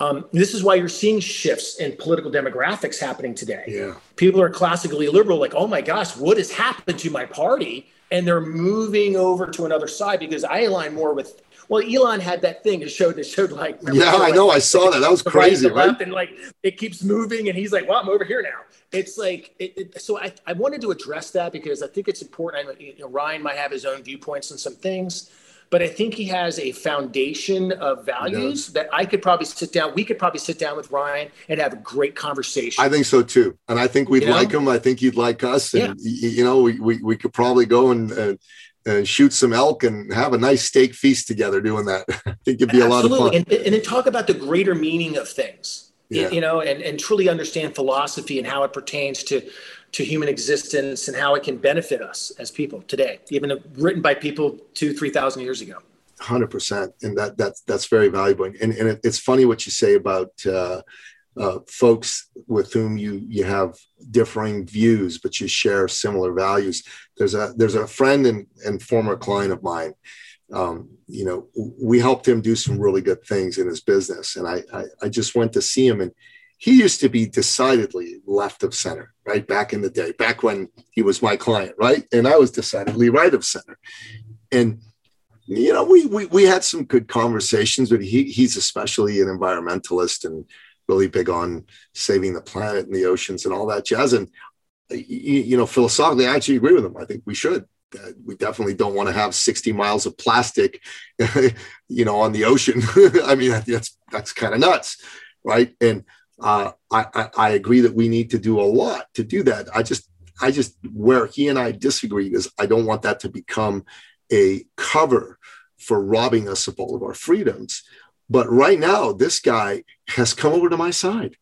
Um, this is why you're seeing shifts in political demographics happening today Yeah. people are classically liberal, like, oh my gosh, what has happened to my party? And they're moving over to another side because I align more with. Well, Elon had that thing that showed that showed like. Yeah, showed, I like, know. I saw that. That was right, crazy, right? left, and like it keeps moving, and he's like, "Well, I'm over here now." It's like, it, it, so I, I wanted to address that because I think it's important. I, you know, Ryan might have his own viewpoints on some things, but I think he has a foundation of values that I could probably sit down. We could probably sit down with Ryan and have a great conversation. I think so too, and I think we'd You know? like him. I think he'd like us, and y- y- you know, we, we we could probably go and uh, uh, shoot some elk and have a nice steak feast together doing that. *laughs* I think it'd be a lot of fun. And, and then talk about the greater meaning of things, Yeah. you know, and, and truly understand philosophy and how it pertains to, to human existence and how it can benefit us as people today, even written by people two, 3,000 years ago. Hundred percent, and that that's that's very valuable. And and it, it's funny what you say about uh, uh, folks with whom you you have differing views, but you share similar values. There's a there's a friend and and former client of mine. Um, you know, we helped him do some really good things in his business, and I, I I just went to see him, and he used to be decidedly left of center, right back in the day, back when he was my client, right, and I was decidedly right of center, and you know, we, we we had some good conversations, but he he's especially an environmentalist and really big on saving the planet and the oceans and all that jazz. And you, know, philosophically, I actually agree with him. I think we should. Uh, we definitely don't want to have 60 miles of plastic, *laughs* you know, on the ocean. *laughs* I mean, that's that's kind of nuts, right? And uh, I, I I agree that we need to do a lot to do that. I just I just where he and I disagree is I don't want that to become a cover for robbing us of all of our freedoms. But right now, this guy has come over to my side.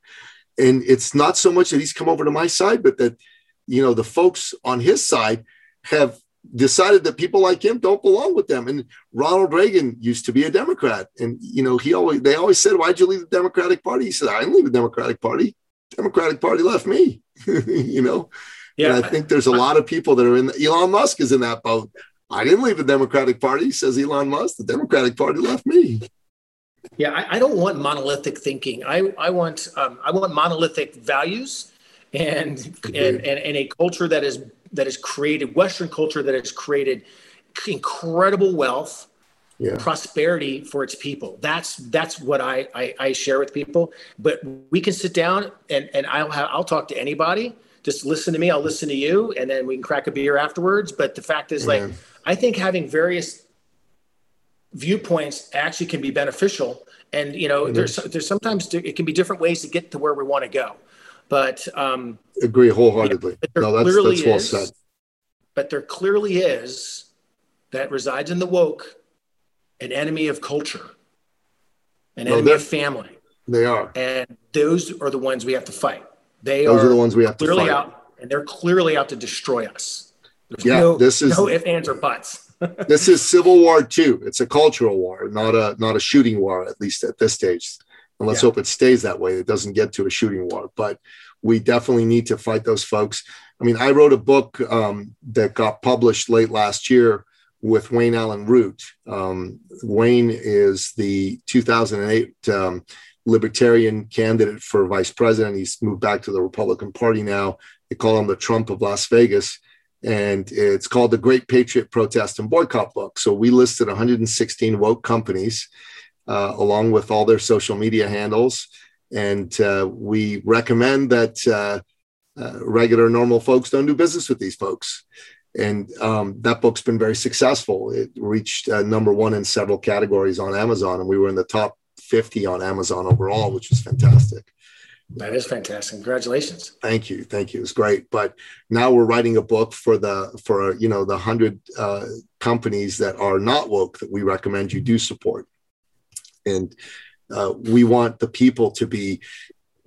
And it's not so much that he's come over to my side, but that, you know, the folks on his side have decided that people like him don't belong with them. And Ronald Reagan used to be a Democrat. And, you know, he always, they always said, why'd you leave the Democratic Party? He said, I didn't leave the Democratic Party. Democratic Party left me, *laughs* you know? Yeah. And I think there's a lot of people that are in, Elon Musk is in that boat. I didn't leave the Democratic Party, says Elon Musk. The Democratic Party left me. Yeah, I, I don't want monolithic thinking. I, I want um, I want monolithic values and, and and and a culture that is that is created Western culture that has created incredible wealth, Yeah. prosperity for its people. That's that's what I, I I share with people. But we can sit down and and I'll have, I'll talk to anybody. Just listen to me. I'll listen to you, and then we can crack a beer afterwards. But the fact is, like, I think having various viewpoints actually can be beneficial. And you know, there's there's sometimes it can be different ways to get to where we want to go. But um, Agree wholeheartedly. there No, that's, that's well is, said. But there clearly is that resides in the woke an enemy of culture, an No, enemy of family, They are. and those are the ones we have to fight. They Those are, are the ones we have to clearly fight. out, and they're clearly out to destroy us. There's Yeah, no, this is- no ifs, ands, or buts. This is Civil War too. It's a cultural war, not a not a shooting war, at least at this stage. And let's yeah. hope it stays that way. It doesn't get to a shooting war. But we definitely need to fight those folks. I mean, I wrote a book um, that got published late last year with Wayne Allyn Root. Um, Wayne is the 2008 um, Libertarian candidate for vice president. He's moved back to the Republican Party now. They call him the Trump of Las Vegas. And it's called the Great Patriot Protest and Boycott Book. So we listed 116 woke companies uh, along with all their social media handles. And uh, we recommend that uh, uh regular, normal folks don't do business with these folks and um, that book's been very successful. It reached uh, number one in several categories on Amazon, and we were in the top 50 on Amazon overall, which was fantastic. That is fantastic. Congratulations. Thank you. Thank you. It's great. But now we're writing a book for the for you know the hundred uh, companies that are not woke that we recommend you do support, and uh, we want the people to be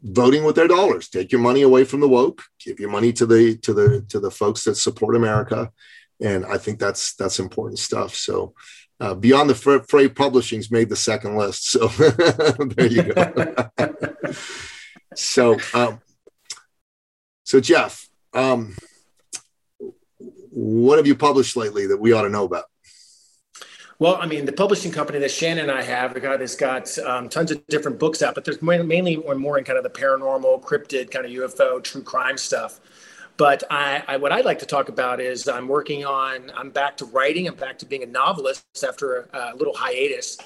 voting with their dollars. Take your money away from the woke. Give your money to the to the to the folks that support America, and I think that's that's important stuff. So. Uh, Beyond the Fray, Fray Publishing's made the second list, so *laughs* there you go. *laughs* so, um, so Geoff, um, what have you published lately that we ought to know about? Well, I mean, the publishing company that Shannon and I have, the guy that's got um, tons of different books out, but there's mainly one more in kind of the paranormal, cryptid, kind of UFO, true crime stuff. But I, I, what I'd like to talk about is I'm working on, I'm back to writing, I'm back to being a novelist after a, a little hiatus.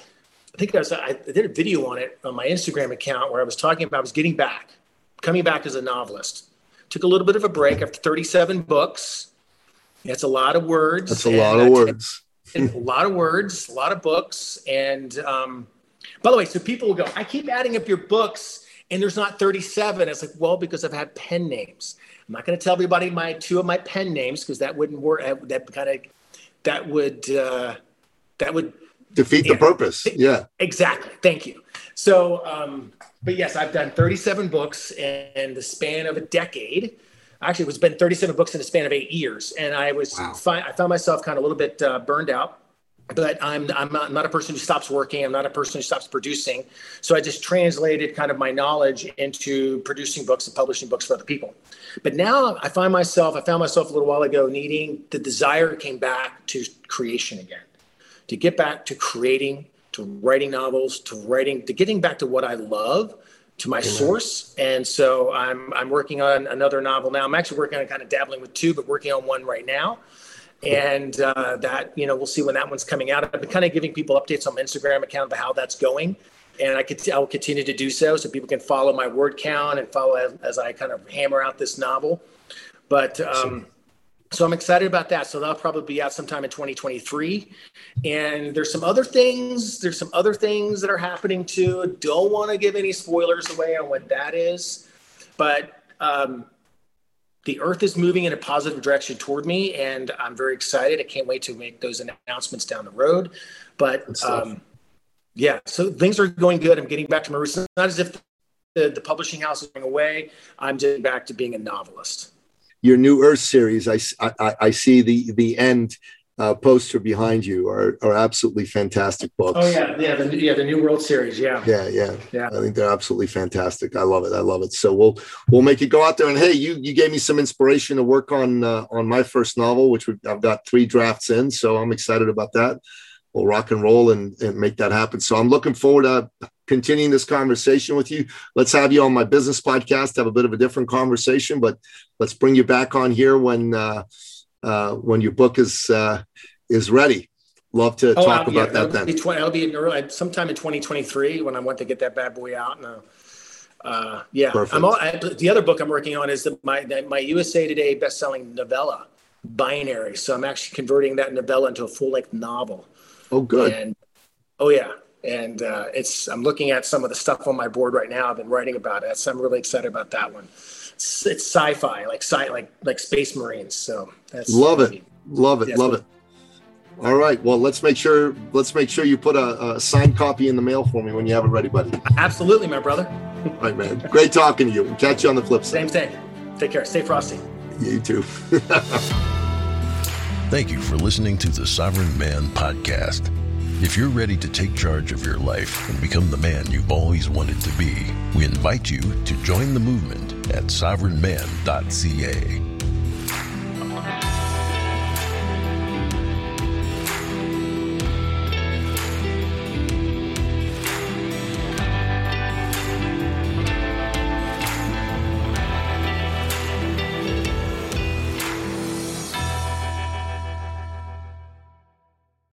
I think I, was, I did a video on it on my Instagram account where I was talking about I was getting back, coming back as a novelist. Took a little bit of a break after 37 books. That's a lot of words. That's a lot of words a lot of words, a lot of books. And um, by the way, so people will go, I keep adding up your books and there's not 37. It's like, well, because I've had pen names. I'm not going to tell everybody my two of my pen names because that wouldn't work. That kind of, that would, uh, that would defeat the purpose. Yeah. Exactly. Thank you. So, um, but yes, I've done 37 books in the span of a decade actually it's been 37 books in the span of eight years and i was wow. fi- i found myself kind of a little bit uh, burned out but I'm, I'm not, I'm not a person who stops working i'm not a person who stops producing so i just translated kind of my knowledge into producing books and publishing books for other people but now i find myself i found myself a little while ago needing the desire came back to creation again to get back to creating to writing novels to writing to getting back to what i love to my source. And so I'm I'm working on another novel now. I'm actually working on kind of dabbling with two, but working on one right now. And uh, that you know we'll see when that one's coming out. I've been kind of giving people updates on my Instagram account of how that's going, and I could I will continue to do so so people can follow my word count and follow as, as I kind of hammer out this novel. But um, so I'm excited about that. So that'll probably be out sometime in 2023. And there's some other things. There's some other things that are happening too. Don't want to give any spoilers away on what that is, but um, the Earth is moving in a positive direction toward me, and I'm very excited. I can't wait to make those announcements down the road. But um, yeah, so things are going good. I'm getting back to my roots. It's not as if the, the publishing house is going away. I'm getting back to being a novelist your new Earth series, I, I, I see the the end uh, poster behind you are, are absolutely fantastic books. Oh yeah, yeah, the, yeah, the New World Series, yeah, yeah, yeah, yeah. I think they're absolutely fantastic. I love it. I love it. So we'll we'll make it go out there. And hey, you you gave me some inspiration to work on uh, on my first novel, which I've got three drafts in. So I'm excited about that. We'll rock and roll and, and make that happen. So I'm looking forward to continuing this conversation with you. Let's have you on my business podcast, have a bit of a different conversation, but let's bring you back on here when uh, uh, when your book is uh, is ready. Love to oh, talk about that then. Be 20, I'll be in early, sometime in 2023 when I want to get that bad boy out. And, uh, yeah, Perfect. I'm all, I, the other book I'm working on is the, my my USA Today best-selling novella, Binary. So I'm actually converting that novella into a full-length novel. Oh, good. And oh yeah, and uh, it's I'm looking at some of the stuff on my board right now. I've been writing about it, so I'm really excited about that one. It's, it's sci-fi, like sci, like like space marines. So that's love it, love it, love it. All right, well let's make sure let's make sure you put a, a, signed copy in the mail for me when you have it ready, buddy. Absolutely, my brother. All right, man. Great talking to you. We'll catch you on the flip side. Same thing. Take care. Stay frosty. You too. *laughs* Thank you for listening to the Sovereign Man podcast. If you're ready to take charge of your life and become the man you've always wanted to be, we invite you to join the movement at sovereignman.ca.